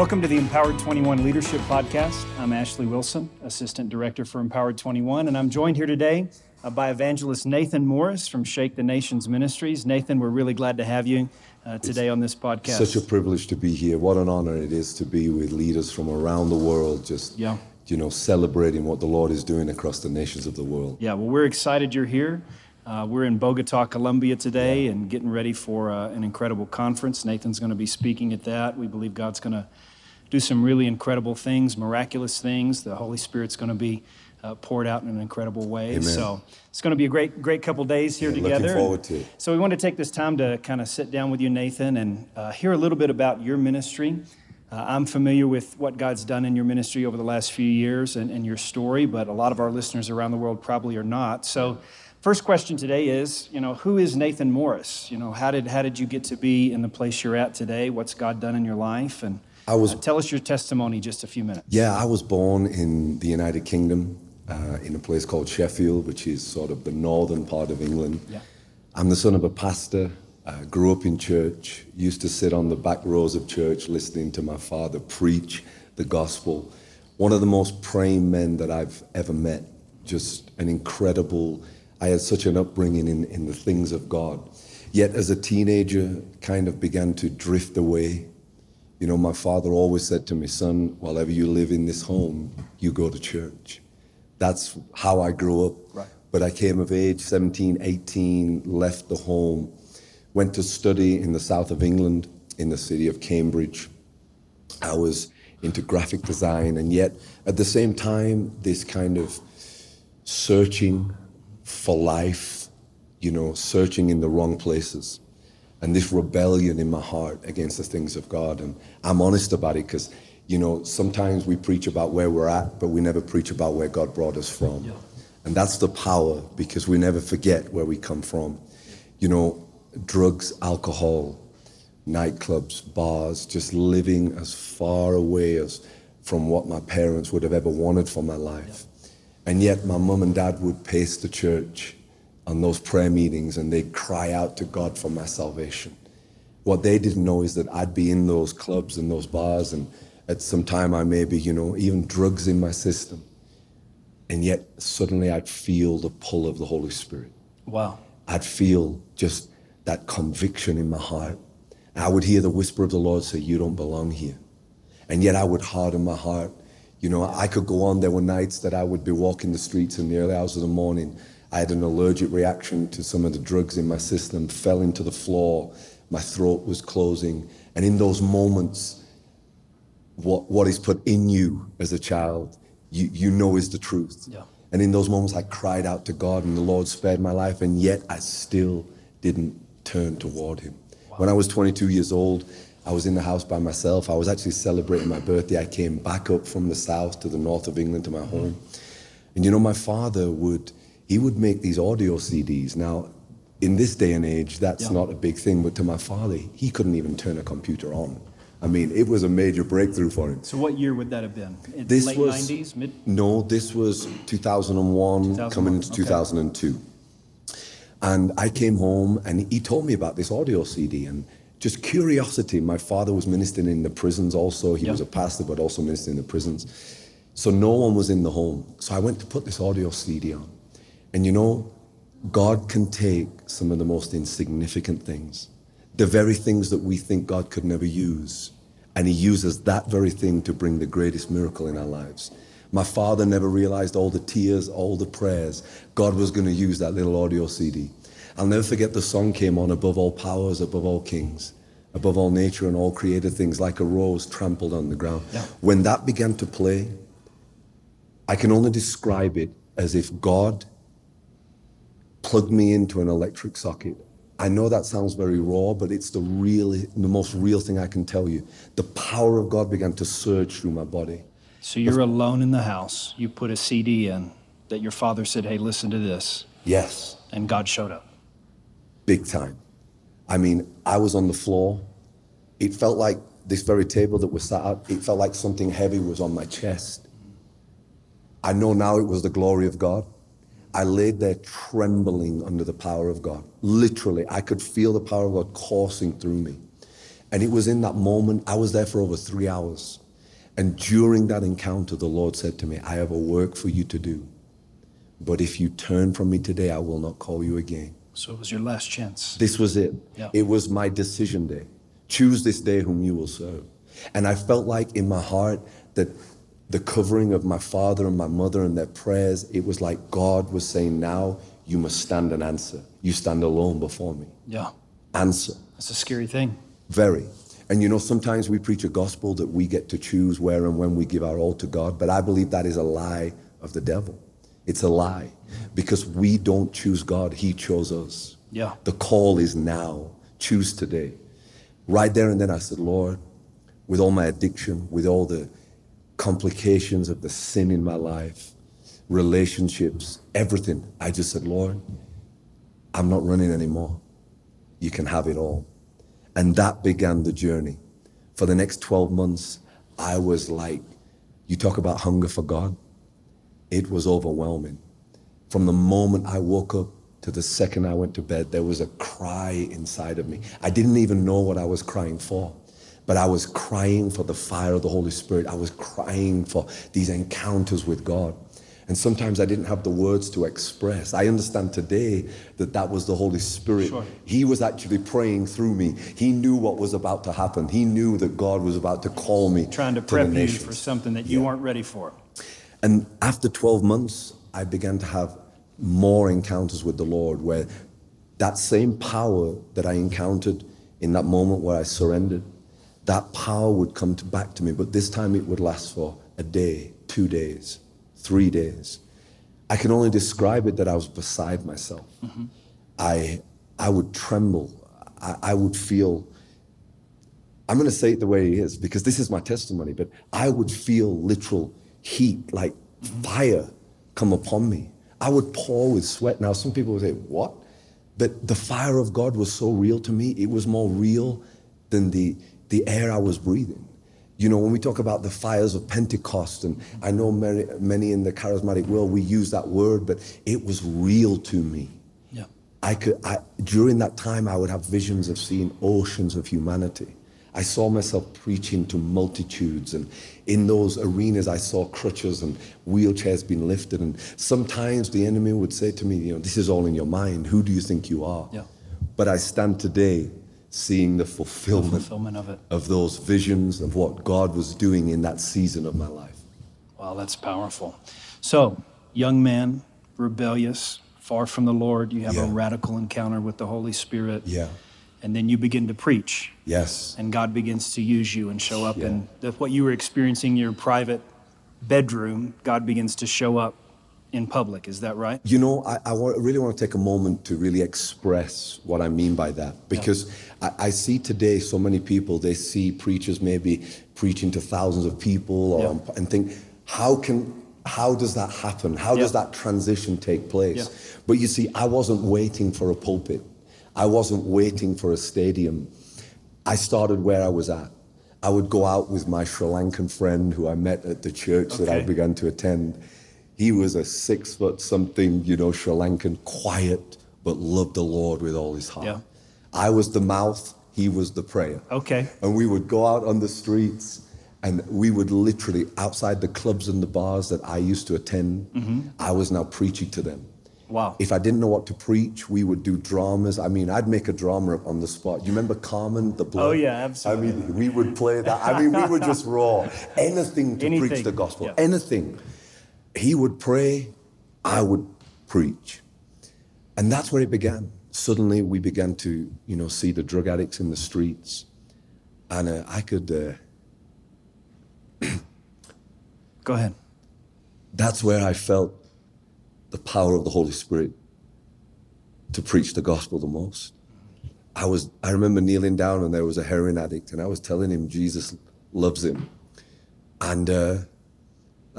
Welcome to the Empowered 21 Leadership Podcast. I'm Ashley Wilson, Assistant Director for Empowered 21, and I'm joined here today uh, by evangelist Nathan Morris from Shake the Nations Ministries. Nathan, we're really glad to have you uh, today on this podcast. Such a privilege to be here. What an honor it is to be with leaders from around the world, just Yeah. you know, celebrating what the Lord is doing across the nations of the world. Yeah, well, we're excited you're here. Uh, we're in Bogota, Colombia today and getting ready for uh, an incredible conference. Nathan's going to be speaking at that. We believe God's going to do some really incredible things, miraculous things. The Holy Spirit's going to be uh, poured out in an incredible way. Amen. So it's going to be a great, great couple days here Yeah, looking together. forward to it. So we want to take this time to kind of sit down with you, Nathan, and uh, hear a little bit about your ministry. Uh, I'm familiar with what God's done in your ministry over the last few years and, and your story, but a lot of our listeners around the world probably are not. So, first question today is, you know, who is Nathan Morris? You know, how did how did you get to be in the place you're at today? What's God done in your life? And I was- uh, tell us your testimony just a few minutes. Yeah, I was born in the United Kingdom, uh, in a place called Sheffield, which is sort of the northern part of England. Yeah. I'm the son of a pastor. Uh, grew up in church. Used to sit on the back rows of church listening to my father preach the gospel. One of the most praying men that I've ever met. Just an incredible. I had such an upbringing in, in the things of God. Yet as a teenager, kind of began to drift away you know, my father always said to me, son, wherever you live in this home, you go to church. That's how I grew up. Right. But I came of age, 17, 18, left the home, went to study in the south of England, in the city of Cambridge. I was into graphic design, and yet at the same time, this kind of searching for life, you know, searching in the wrong places and this rebellion in my heart against the things of God. And I'm honest about it because, you know, sometimes we preach about where we're at, but we never preach about where God brought us from. And that's the power because we never forget where we come from. You know, drugs, alcohol, nightclubs, bars, just living as far away as from what my parents would have ever wanted for my life. And yet my mum and dad would pace the church on those prayer meetings and they'd cry out to God for my salvation. What they didn't know is that I'd be in those clubs and those bars and at some time I may be, you know, even drugs in my system. And yet suddenly I'd feel the pull of the Holy Spirit. Wow. I'd feel just that conviction in my heart. And I would hear the whisper of the Lord say, You don't belong here. And yet I would harden my heart. You know, I could go on. There were nights that I would be walking the streets in the early hours of the morning. I had an allergic reaction to some of the drugs in my system, fell into the floor. My throat was closing. And in those moments, what, what is put in you as a child, you, you know is the truth. Yeah. And in those moments, I cried out to God, and the Lord spared my life, and yet I still didn't turn toward Him. When I was 22 years old, I was in the house by myself. I was actually celebrating my birthday. I came back up from the south to the north of England to my home. Mm-hmm. And you know, my father would, he would make these audio CDs. Now, in this day and age, that's Yeah. not a big thing, but to my father, he couldn't even turn a computer on. I mean, it was a major breakthrough for him. So, what year would that have been? In This late was 90s, mid? No, this was 2001, 2001, coming into okay. 2002. And I came home and he told me about this audio CD and just curiosity. My father was ministering in the prisons also. He Yeah. was a pastor, but also ministering in the prisons. So no one was in the home. So I went to put this audio CD on. And you know, God can take some of the most insignificant things, the very things that we think God could never use, and He uses that very thing to bring the greatest miracle in our lives. My father never realized all the tears, all the prayers. God was going to use that little audio CD. I'll never forget the song came on above all powers, above all kings, above all nature and all created things, like a rose trampled on the ground. Yeah. When that began to play, I can only describe it as if God plugged me into an electric socket. I know that sounds very raw, but it's the real, the most real thing I can tell you. The power of God began to surge through my body. So you're alone in the house. You put a CD in that your father said, "Hey, listen to this," Yes, and God showed up. big time. I mean, I was on the floor. It felt like this very table that was sat at, it felt like something heavy was on my chest. I know now it was the glory of God. I laid there trembling under the power of God. Literally, I could feel the power of God coursing through me. And it was in that moment, I was there for over three hours. And during that encounter, the Lord said to me, I have a work for you to do. But if you turn from me today, I will not call you again. So it was your last chance. This was it. Yeah. It was my decision day. Choose this day whom you will serve. And I felt like in my heart that the covering of my father and my mother and their prayers, it was like God was saying, Now you must stand and answer. You stand alone before me. Yeah. Answer. That's a scary thing. Very. And you know, sometimes we preach a gospel that we get to choose where and when we give our all to God, but I believe that is a lie of the devil. It's a lie because we don't choose God, He chose us. Yeah. The call is now. Choose today. Right there and then I said, Lord, with all my addiction, with all the complications of the sin in my life, relationships, everything, I just said, Lord, I'm not running anymore. You can have it all. And that began the journey. For the next 12 months, I was like, you talk about hunger for God. It was overwhelming. From the moment I woke up to the second I went to bed, there was a cry inside of me. I didn't even know what I was crying for, but I was crying for the fire of the Holy Spirit. I was crying for these encounters with God. And sometimes I didn't have the words to express. I understand today that that was the Holy Spirit. Sure. He was actually praying through me. He knew what was about to happen. He knew that God was about to call me Trying to the prep you for something that you Yeah. weren't ready for. And after 12 months, I began to have more encounters with the Lord where that same power that I encountered in that moment where I surrendered, that power would come to back to me. But this time it would last for a day, two days, three days. I can only describe it that I was beside myself. Mm-hmm. I, I would tremble. I, I would feel I'm going to say it the way it is because this is my testimony, but I would feel literal heat, like mm-hmm. fire, come upon me. I would pour with sweat. Now, some people would say, What? But the fire of God was so real to me, it was more real than the, the air I was breathing. You know, when we talk about the fires of Pentecost, and I know many, many in the charismatic world, we use that word, but it was real to me. Yeah. I could, I, during that time, I would have visions of seeing oceans of humanity. I saw myself preaching to multitudes, and in those arenas, I saw crutches and wheelchairs being lifted. And sometimes the enemy would say to me, You know, this is all in your mind. Who do you think you are? Yeah. But I stand today seeing the fulfillment, Fulfillment of it. of those visions of what God was doing in that season of my life. Wow, that's powerful. So, young man, rebellious, far from the Lord, you have a radical encounter with the Holy Spirit. Yeah. And then you begin to preach, Yes. and God begins to use you and show up. Yeah. And the, what you were experiencing in your private bedroom, God begins to show up in public. Is that right? You know, I, I wa- really want to take a moment to really express what I mean by that because I, I see today so many people, they see preachers maybe preaching to thousands of people or, Yeah. and think, how can, how does that happen? How does that transition take place? Yeah. But you see, I wasn't waiting for a pulpit. I wasn't waiting for a stadium. I started where I was at. I would go out with my Sri Lankan friend who I met at the church that I Okay. began to attend. He was a six foot something, you know, Sri Lankan, quiet, but loved the Lord with all his heart. Yeah. I was the mouth, he was the prayer. Okay. And we would go out on the streets and we would literally, outside the clubs and the bars that I used to attend, mm-hmm. I was now preaching to them. Wow. If I didn't know what to preach, we would do dramas. I mean, I'd make a drama up on the spot. You remember Carmen, the blood? Oh, yeah, absolutely. I mean, we would play that. I mean, we were just raw. Anything to preach the gospel. yeah. Anything. He would pray, I would preach. And that's where it began. Suddenly we began to, you know, see the drug addicts in the streets. And uh, I could, uh, Go ahead. that's where I felt the power of the Holy Spirit to preach the gospel the most. I was I remember kneeling down and there was a heroin addict and I was telling him Jesus loves him. And uh,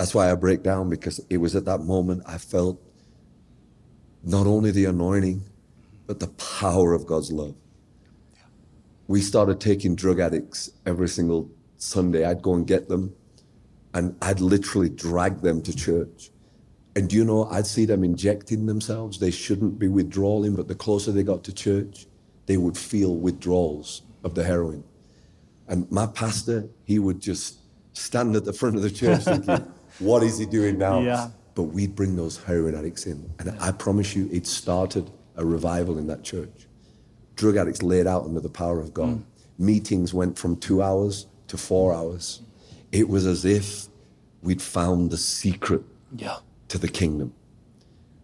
that's why I break down because it was at that moment I felt not only the anointing, but the power of God's love. We started taking drug addicts every single Sunday. I'd go and get them and I'd literally drag them to church. And you know, I'd see them injecting themselves. They shouldn't be withdrawing, but the closer they got to church, they would feel withdrawals of the heroin. And my pastor, he would just stand at the front of the church thinking, what is he doing now? Yeah. But we'd bring those heroin addicts in. And I promise you, it started a revival in that church. Drug addicts laid out under the power of God. Mm. Meetings went from two hours to four hours. It was as if we'd found the secret Yeah. to the kingdom.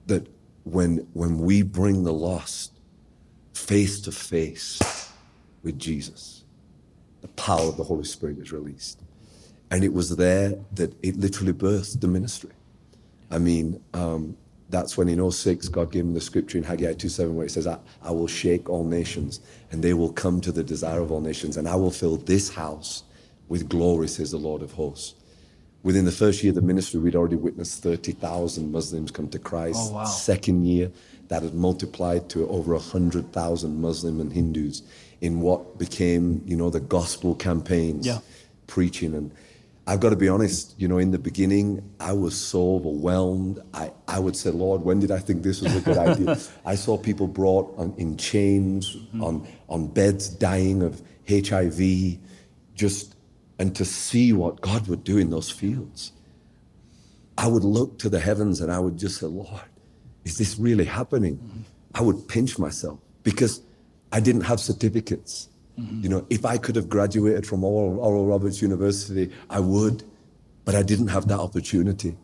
That when, when we bring the lost face to face with Jesus, the power of the Holy Spirit is released. And it was there that it literally birthed the ministry. I mean, um, that's when in 06, God gave him the scripture in Haggai 2.7 where it says, I, I will shake all nations and they will come to the desire of all nations and I will fill this house with glory, says the Lord of hosts. Within the first year of the ministry, we'd already witnessed 30,000 Muslims come to Christ. Oh, wow. Second year, that had multiplied to over 100,000 Muslim and Hindus in what became, you know, the gospel campaigns, Yeah. preaching. And I've got to be honest, you know, in the beginning, I was so overwhelmed. I, I would say, Lord, when did I think this was a good idea? I saw people brought on, in chains, mm-hmm. on, on beds, dying of HIV, just, and to see what God would do in those fields. I would look to the heavens and I would just say, Lord, is this really happening? Mm-hmm. I would pinch myself because I didn't have certificates. Mm-hmm. You know, if I could have graduated from Oral, Oral Roberts University, I would, but I didn't have that opportunity.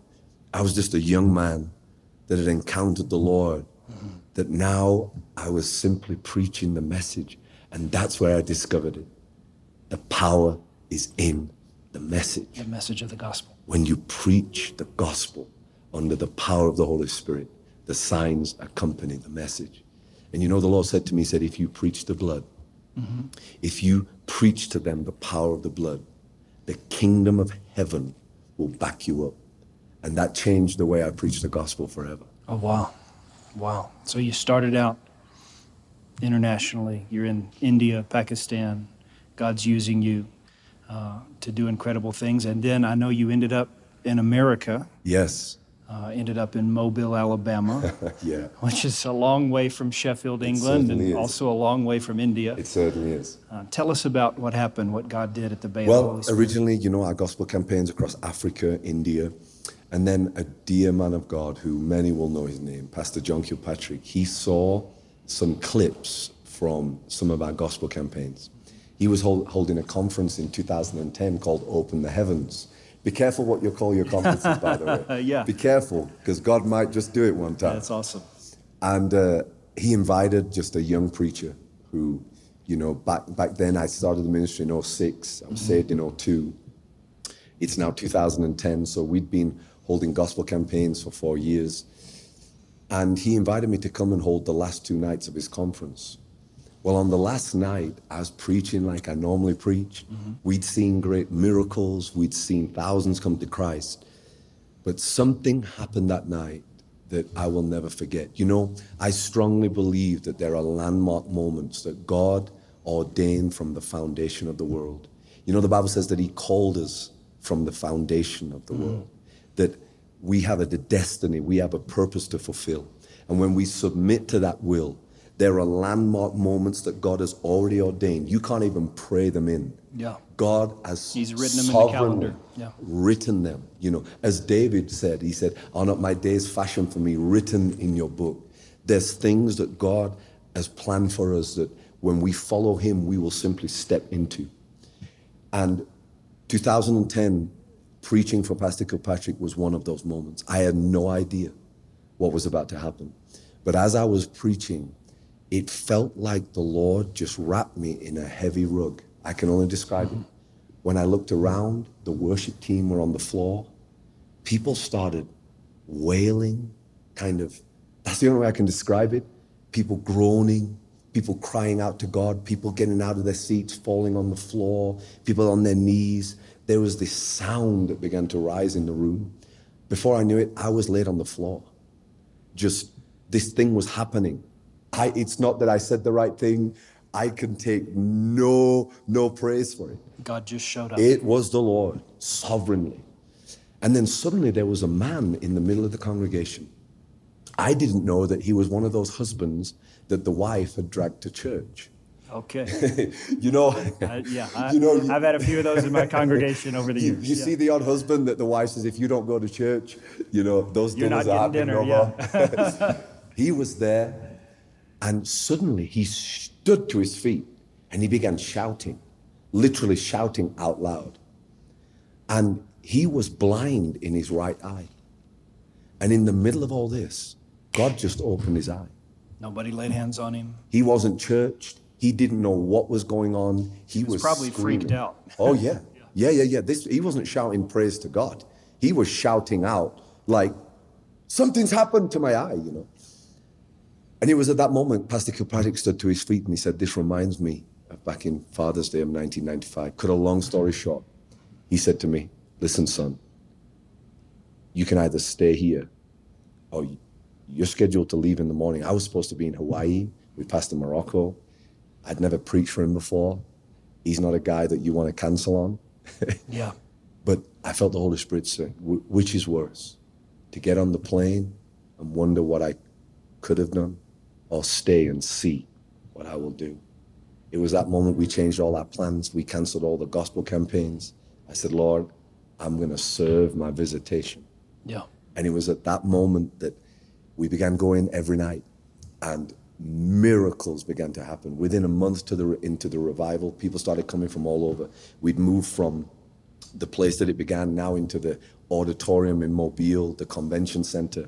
I was just a young man that had encountered the Lord, mm-hmm. that now I was simply preaching the message. And that's where I discovered it. The power is in the message The message of the gospel. when you preach the gospel under the power of the Holy Spirit, the signs accompany the message. And you know, the Lord said to me, He said, if you preach the blood, if you preach to them the power of the blood, the kingdom of heaven will back you up. And that changed the way I preach the gospel forever. Oh, wow. Wow. So you started out internationally. You're in India, Pakistan. God's using you uh, to do incredible things. And then I know you ended up in America, Yes. Uh, ended up in Mobile, Alabama, yeah. which is a long way from Sheffield, England, and is. also a long way from India. It certainly is. Uh, tell us about what happened, what God did at the Bay of Well, originally, you know, our gospel campaigns across Africa, India, and then a dear man of God who many will know his name, Pastor John Kilpatrick. He saw some clips from some of our gospel campaigns. He was hold, holding a conference in 2010 called Open the Heavens. Be careful what you call your conferences, by the way. Yeah. Be careful, because God might just do it one time. That's awesome. And uh, he invited just a young preacher who, you know, back, back then I started the ministry in 06. I was saved in 02. It's now 2010, so we'd been holding gospel campaigns for four years. And he invited me to come and hold the last two nights of his conference. Well, on the last night, I was preaching like I normally preach. Mm-hmm. We'd seen great miracles, we'd seen thousands come to Christ. But something happened that night that I will never forget. You know, I strongly believe that there are landmark moments that God ordained from the foundation of the world. You know, the Bible says that He called us from the foundation of the mm. world, that we have a destiny, we have a purpose to fulfill. And when we submit to that will, there are landmark moments that God has already ordained. You can't even pray them in. Yeah. God has He's written them in the calendar. Yeah. written them. You know, as David said, he said, Are not my days fashioned for me, written in your book? There's things that God has planned for us that when we follow him, we will simply step into. And 2010, preaching for Pastor Kilpatrick was one of those moments. I had no idea what was about to happen. But as I was preaching, it felt like the Lord just wrapped me in a heavy rug. I can only describe it. When I looked around, the worship team were on the floor. People started wailing, kind of. That's the only way I can describe it. People groaning, people crying out to God, people getting out of their seats, falling on the floor, people on their knees. There was this sound that began to rise in the room. Before I knew it, I was laid on the floor. Just this thing was happening. I, it's not that I said the right thing. I can take no no praise for it. God just showed up. It was the Lord sovereignly. And then suddenly there was a man in the middle of the congregation. I didn't know that he was one of those husbands that the wife had dragged to church. Okay. you know, Uh, yeah, I, you know, I've had a few of those in my congregation over the you, years. you yeah. see the odd husband that the wife says, if you don't go to church, you know, those You're dinners are happening dinner, no more. he was there, and suddenly he stood to his feet and he began shouting, literally shouting out loud. And he was blind in his right eye. And in the middle of all this, God just opened his eye. Nobody laid hands on him. He wasn't churched. He didn't know what was going on. He, was was, probably freaked out. Oh yeah. yeah, yeah, yeah. This he wasn't shouting praise to God. He was shouting out like, "Something's happened to my eye," you know. And it was at that moment Pastor Kilpatrick stood to his feet and he said, "This reminds me of back in Father's Day of 1995." Cut a long story short, he said to me, "Listen, son. You can either stay here, or you're scheduled to leave in the morning. I was supposed to be in Hawaii with Pastor Morocco. I'd never preached for him before. He's not a guy that you want to cancel on. Yeah. But I felt the Holy Spirit say, which is worse? To get on the plane and wonder what I could have done, or stay and see what I will do? It was that moment we changed all our plans. We canceled all the gospel campaigns. I said, Lord, I'm going to serve my visitation. Yeah. And it was at that moment that we began going every night, and miracles began to happen. Within a month to the into the revival, people started coming from all over. We'd moved from the place that it began now into the auditorium in Mobile, the convention center.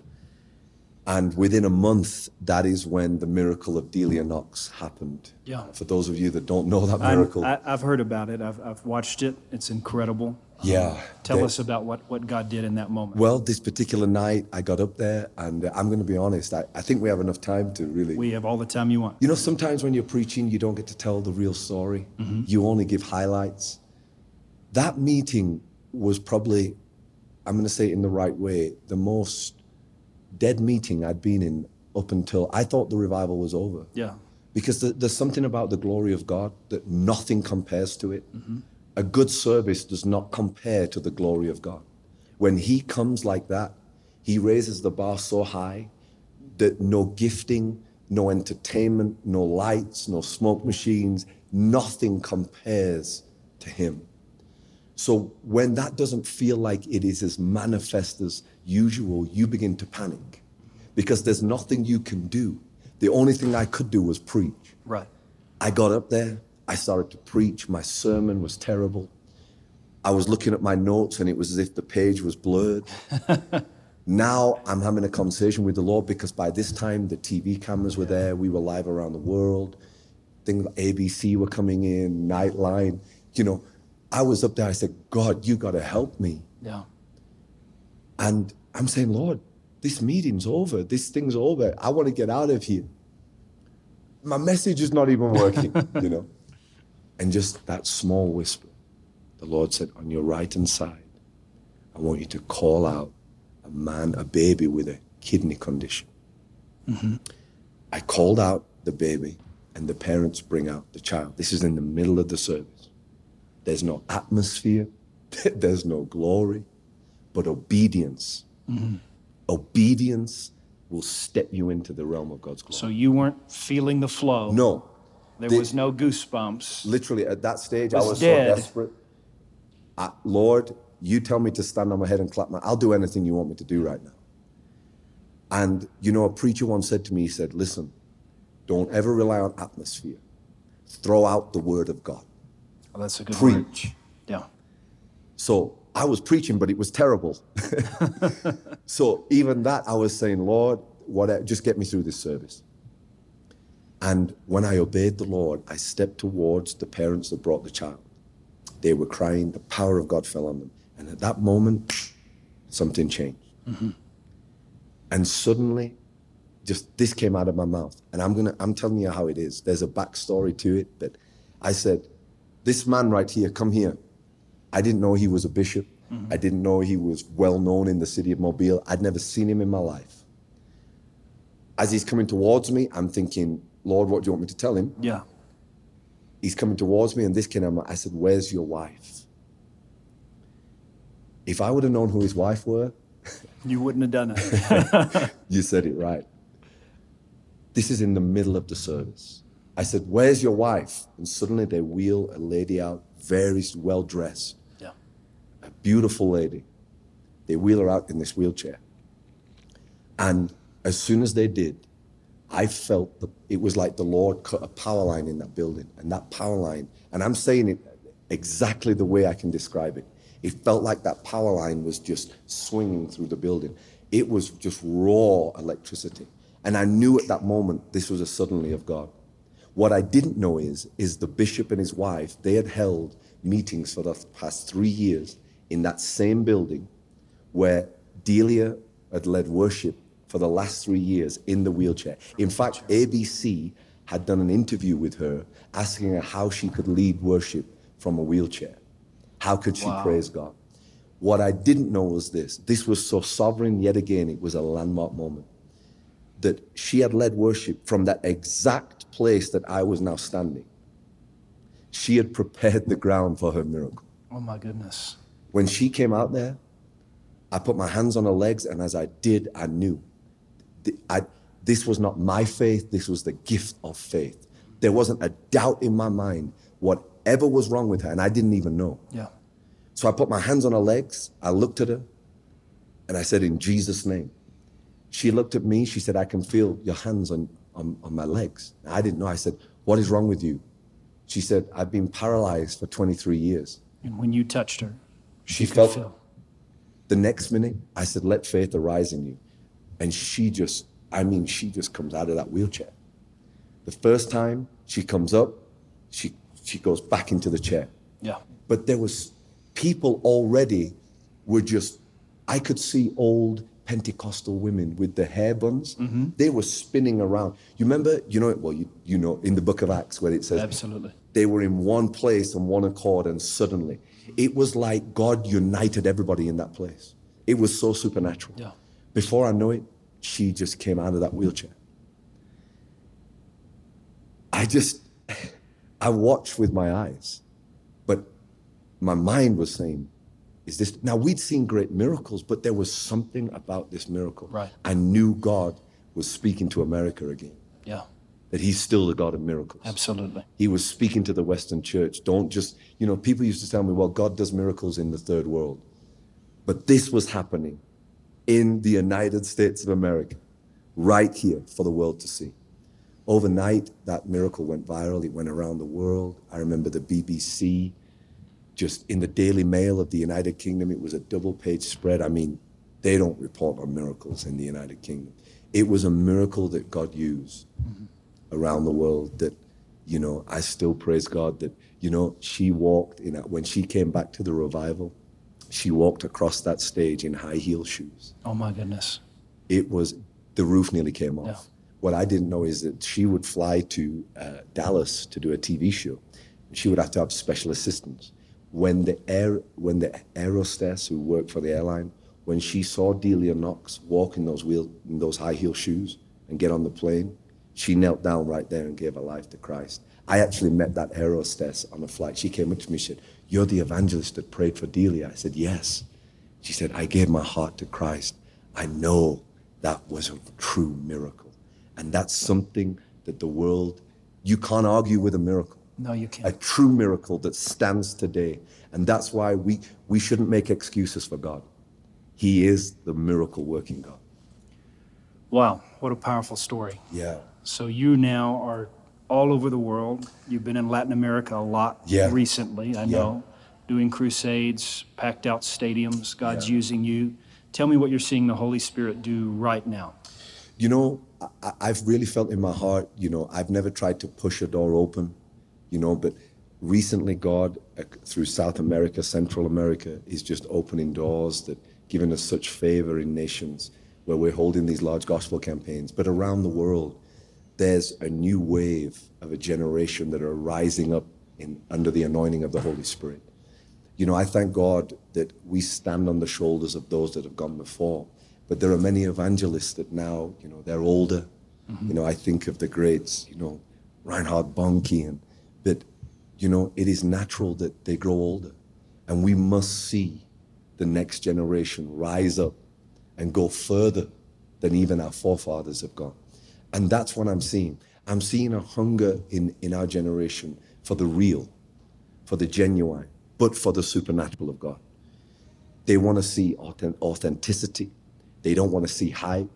And within a month, that is when the miracle of Delia Knox happened. Yeah. For those of you that don't know that miracle, I, I've heard about it. I've, I've watched it. It's incredible. yeah. Tell there- us about what, what God did in that moment. Well, this particular night, I got up there, and uh, I'm going to be honest. I, I think we have enough time to really. we have all the time you want. You know, sometimes when you're preaching, you don't get to tell the real story. You only give highlights. That meeting was probably, I'm going to say it in the right way, the most dead meeting I'd been in up until I thought the revival was over. Yeah. Because th- there's something about the glory of God that nothing compares to it. Mm-hmm. A good service does not compare to the glory of God. When He comes like that, He raises the bar so high that no gifting, no entertainment, no lights, no smoke machines, nothing compares to Him. So when that doesn't feel like it is as manifest as usual, you begin to panic because there's nothing you can do. The only thing I could do was preach. Right. I got up there, I started to preach. My sermon was terrible. I was looking at my notes and it was as if the page was blurred. now I'm having a conversation with the Lord because by this time the TV cameras were there. We were live around the world. Things like ABC were coming in, Nightline. You know, I was up there. I said, God, you got to help me. Yeah. And I'm saying, Lord, this meeting's over. This thing's over. I want to get out of here. My message is not even working, you know. And just that small whisper, the Lord said, on your right hand side, I want you to call out a man, a baby with a kidney condition. Mm-hmm. I called out the baby, and the parents bring out the child. This is in the middle of the service. There's no atmosphere, there's no glory, but obedience. Obedience will step you into the realm of God's glory. So you weren't feeling the flow. no, There the- was no goosebumps. literally at that stage, I Was was dead. so desperate. I, Lord, you tell me to stand on my head and clap my. I'll do anything you want me to do right now. And you know, a preacher once said to me, he said, "Listen, don't ever rely on atmosphere. Throw out the word of God. Oh, that's a good word. Preach." Yeah. So I was preaching, but it was terrible. so even that, I was saying, Lord, what? Just get me through this service. And when I obeyed the Lord, I stepped towards the parents that brought the child. They were crying. The power of God fell on them. And at that moment, something changed. Mm-hmm. And suddenly, just this came out of my mouth. And I'm gonna, I'm telling you how it is. There's a backstory to it, but I said, This man right here, come here. I didn't know he was a bishop. Mm-hmm. I didn't know he was well known in the city of Mobile. I'd never seen him in my life. As he's coming towards me, I'm thinking, Lord, what do you want me to tell him? Yeah. He's coming towards me, and this came out. I said, Where's your wife? If I would have known who his wife were, You wouldn't have done it. you said it right. This is in the middle of the service. I said, Where's your wife? And suddenly they wheel a lady out, very well dressed. A beautiful lady. They wheel her out in this wheelchair. And as soon as they did, I felt the, it was like the Lord cut a power line in that building. And that power line, and I'm saying it exactly the way I can describe it. It felt like that power line was just swinging through the building. It was just raw electricity. And I knew at that moment this was a suddenly of God. What I didn't know is, is the bishop and his wife, they had held meetings for the past three years in that same building where Delia had led worship for the last three years in the wheelchair. In fact, ABC had done an interview with her asking her how she could lead worship from a wheelchair. How could she Wow. praise God? What I didn't know was this this was so sovereign, yet again, it was a landmark moment. That she had led worship from that exact place that I was now standing. She had prepared the ground for her miracle. Oh my goodness. When she came out there, I put my hands on her legs, and as I did, I knew I, this was not my faith, this was the gift of faith. There wasn't a doubt in my mind whatever was wrong with her, and I didn't even know. Yeah. So I put my hands on her legs, I looked at her, and I said, In Jesus' name. She looked at me, she said, I can feel your hands on, on, on my legs. I didn't know. I said, What is wrong with you? She said, I've been paralyzed for 23 years. And when you touched her, She felt feel. the next minute, I said, let faith arise in you. And she just, I mean, she just comes out of that wheelchair. The first time she comes up, she, she goes back into the chair. Yeah. But there was people already were just, I could see old Pentecostal women with the hair buns. They were spinning around. You remember, you know, well, you, you know, in the book of Acts where it says, Absolutely. they were in one place and one accord, and suddenly it was like God united everybody in that place. It was so supernatural. Yeah. Before I know it, she just came out of that wheelchair. I just, I watched with my eyes, but my mind was saying, is this, now we'd seen great miracles, but there was something about this miracle. Right. I knew God was speaking to America again, Yeah. That He's still the God of miracles Absolutely. he was speaking to the Western church. Don't just, you know, people used to tell me, well, God does miracles in the third world. But this was happening in the United States of America, right here for the world to see. Overnight, that miracle went viral. It went around the world. I remember the BBC, just in the Daily Mail of the United Kingdom, it was a double page spread. I mean, they don't report on miracles in the United Kingdom. It was a miracle that God used mm-hmm. Around the world that, you know, I still praise God that, you know, she walked in, when she came back to the revival, she walked across that stage in high heel shoes. Oh my goodness. It was, the roof nearly came off. Yeah. What I didn't know is that she would fly to uh, Dallas to do a TV show. She would have to have special assistants. When the air, when the aerostess who worked for the airline, when she saw Delia Knox walk in those wheel, in those high heel shoes and get on the plane, she knelt down right there and gave her life to Christ. I actually met that aerostess on a flight. She came up to me and said, You're the evangelist that prayed for Delia. I said, Yes. She said, I gave my heart to Christ. I know that was a true miracle. And that's something that the world, you can't argue with a miracle No, you can't. A true miracle that stands today. And that's why we, we shouldn't make excuses for God. He is the miracle working God. Wow. What a powerful story. Yeah. So you now are all over the world. You've been in Latin America a lot Yeah. recently, I Yeah. know, doing crusades, packed out stadiums. God's Yeah. using you. Tell me what you're seeing the Holy Spirit do right now. You know, I, I've really felt in my heart, you know, I've never tried to push a door open, you know, but recently God, uh, through South America, Central America, is just opening doors that giving us such favor in nations where we're holding these large gospel campaigns. But around the world, there's a new wave of a generation that are rising up in, under the anointing of the Holy Spirit. You know, I thank God that we stand on the shoulders of those that have gone before. But there are many evangelists that now, you know, they're older. Mm-hmm. You know, I think of the greats, you know, Reinhard Bonnke, and that, you know, it is natural that they grow older. And we must see the next generation rise up and go further than even our forefathers have gone. And that's what I'm seeing. I'm seeing a hunger in, in our generation for the real, for the genuine, but for the supernatural of God. They want to see authenticity. They don't want to see hype.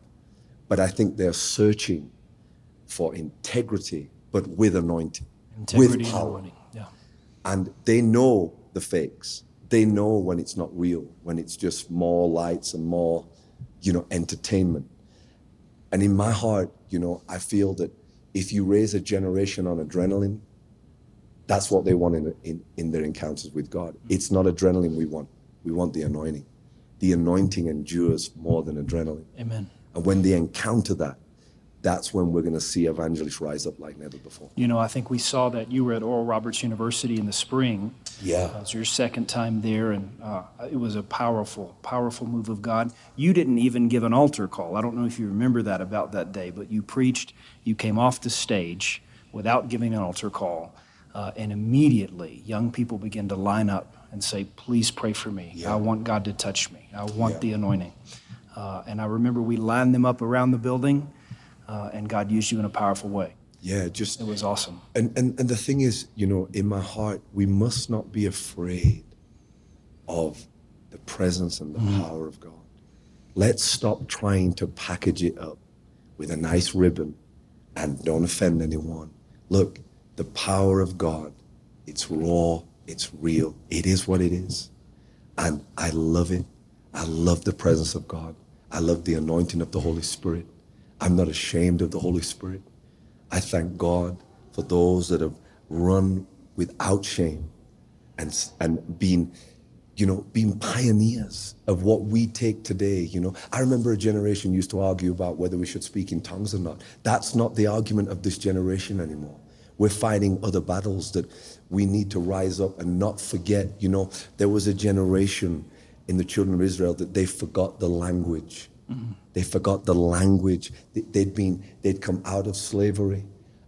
But I think they're searching for integrity, but with anointing, Integrity with power. anointing. Yeah. And they know the fakes. They know when it's not real, when it's just more lights and more, you know, entertainment. And in my heart, you know, I feel that if you raise a generation on adrenaline, that's what they want in, in, in their encounters with God. It's not adrenaline we want. We want the anointing. The anointing endures more than adrenaline. Amen. And when they encounter that, that's when we're going to see evangelists rise up like never before. You know, I think we saw that you were at Oral Roberts University in the spring. Yeah. It was your second time there, and uh, it was a powerful, powerful move of God. You didn't even give an altar call. I don't know if you remember that about that day, but you preached, you came off the stage without giving an altar call, uh, and immediately young people began to line up and say, Please pray for me. Yeah. I want God to touch me, I want Yeah. the anointing. Uh, and I remember we lined them up around the building, uh, and God used you in a powerful way. Yeah, just It was awesome. And, and, and the thing is, you know, in my heart, we must not be afraid of the presence and the power of God. Let's stop trying to package it up with a nice ribbon and don't offend anyone. Look, the power of God, it's raw, it's real, it is what it is. And I love it. I love the presence of God. I love the anointing of the Holy Spirit. I'm not ashamed of the Holy Spirit. I thank God for those that have run without shame and, and been, you know, being pioneers of what we take today. You know, I remember a generation used to argue about whether we should speak in tongues or not. That's not the argument of this generation anymore. We're fighting other battles that we need to rise up and not forget. You know, there was a generation in the children of Israel that they forgot the language. They forgot the language. They- They'd been, they'd come out of slavery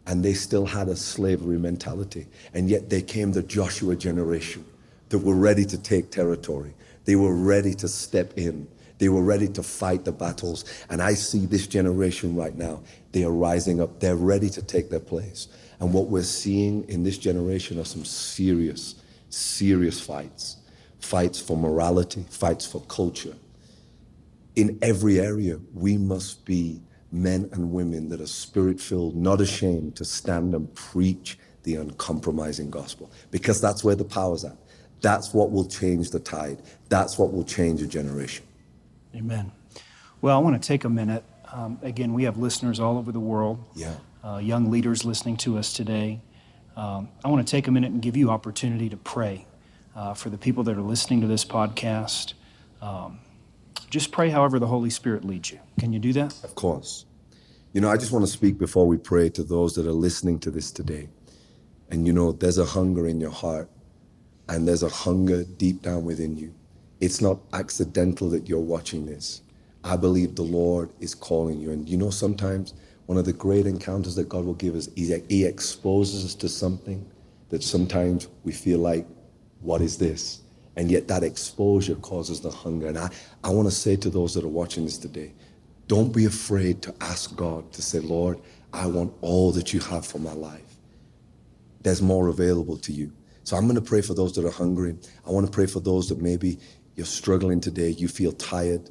and they still had a slavery mentality. And yet they came the Joshua generation that were ready to take territory. They were ready to step in. They were ready to fight the battles. And I see this generation right now. They are rising up. They're ready to take their place. And what we're seeing in this generation are some serious, serious fights. Fights for morality, fights for culture in every area, we must be men and women that are spirit filled, not ashamed to stand and preach the uncompromising gospel, because that's where the power's at. That's what will change the tide. That's what will change a generation. Amen. Well, I want to take a minute. Um, again, we have listeners all over the world, Yeah. uh, young leaders listening to us today. Um, I want to take a minute and give you opportunity to pray uh, for the people that are listening to this podcast. Um, just pray however the Holy Spirit leads you. Can you do that? Of course. You know, I just want to speak before we pray to those that are listening to this today. And you know, there's a hunger in your heart, and there's a hunger deep down within you. It's not accidental that you're watching this. I believe the Lord is calling you. And you know, sometimes one of the great encounters that God will give us is that He exposes us to something that sometimes we feel like, what is this? And yet that exposure causes the hunger. And I, I want to say to those that are watching this today, don't be afraid to ask God to say, Lord, I want all that you have for my life. There's more available to you. So I'm going to pray for those that are hungry. I want to pray for those that maybe you're struggling today, you feel tired.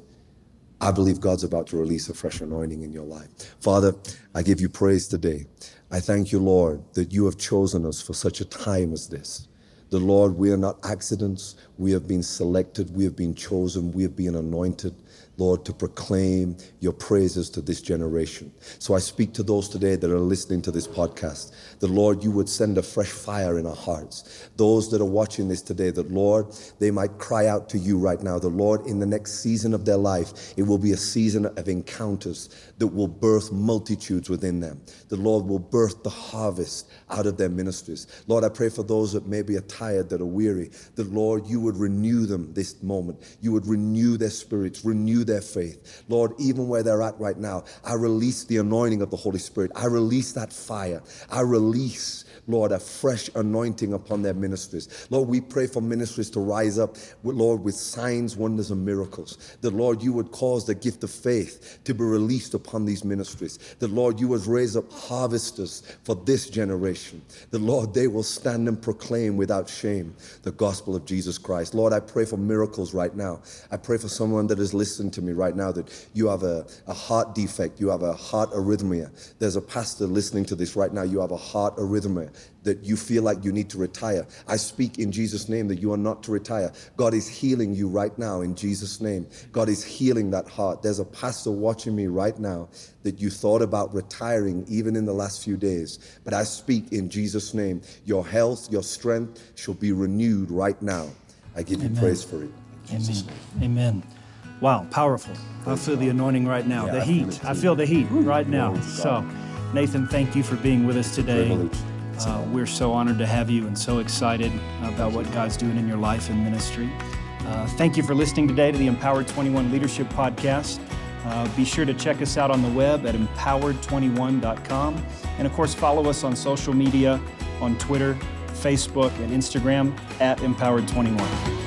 I believe God's about to release a fresh anointing in your life. Father, I give you praise today. I thank you, Lord, that you have chosen us for such a time as this. The Lord, we are not accidents. We have been selected. We have been chosen. We have been anointed, Lord, to proclaim your praises to this generation. So I speak to those today that are listening to this podcast. The Lord, you would send a fresh fire in our hearts. Those that are watching this today, that Lord, they might cry out to you right now. The Lord, in the next season of their life, it will be a season of encounters that will birth multitudes within them. The Lord will birth the harvest out of their ministries. Lord, I pray for those that maybe are tired, that are weary, that Lord, you would renew them this moment. You would renew their spirits, renew their faith. Lord, even where they're at right now, I release the anointing of the Holy Spirit. I release that fire. I release Lord, a fresh anointing upon their ministries. Lord, we pray for ministries to rise up, Lord, with signs, wonders, and miracles. That, Lord, you would cause the gift of faith to be released upon these ministries. That, Lord, you would raise up harvesters for this generation. That, Lord, they will stand and proclaim without shame the gospel of Jesus Christ. Lord, I pray for miracles right now. I pray for someone that is listening to me right now that you have a, a heart defect, you have a heart arrhythmia. There's a pastor listening to this right now, you have a heart arrhythmia that you feel like you need to retire. I speak in Jesus' name that you are not to retire. God is healing you right now in Jesus' name. God is healing that heart. There's a pastor watching me right now that you thought about retiring even in the last few days. But I speak in Jesus' name. Your health, your strength shall be renewed right now. I give Amen. you praise for it. Amen. Amen. Wow, powerful. I feel the anointing right now. Yeah, the heat. I feel the heat right now. So, Nathan, thank you for being with us today. Uh, we're so honored to have you and so excited about what God's doing in your life and ministry. Uh, thank you for listening today to the Empowered 21 Leadership Podcast. Uh, be sure to check us out on the web at empowered21.com. And of course, follow us on social media on Twitter, Facebook, and Instagram at Empowered21.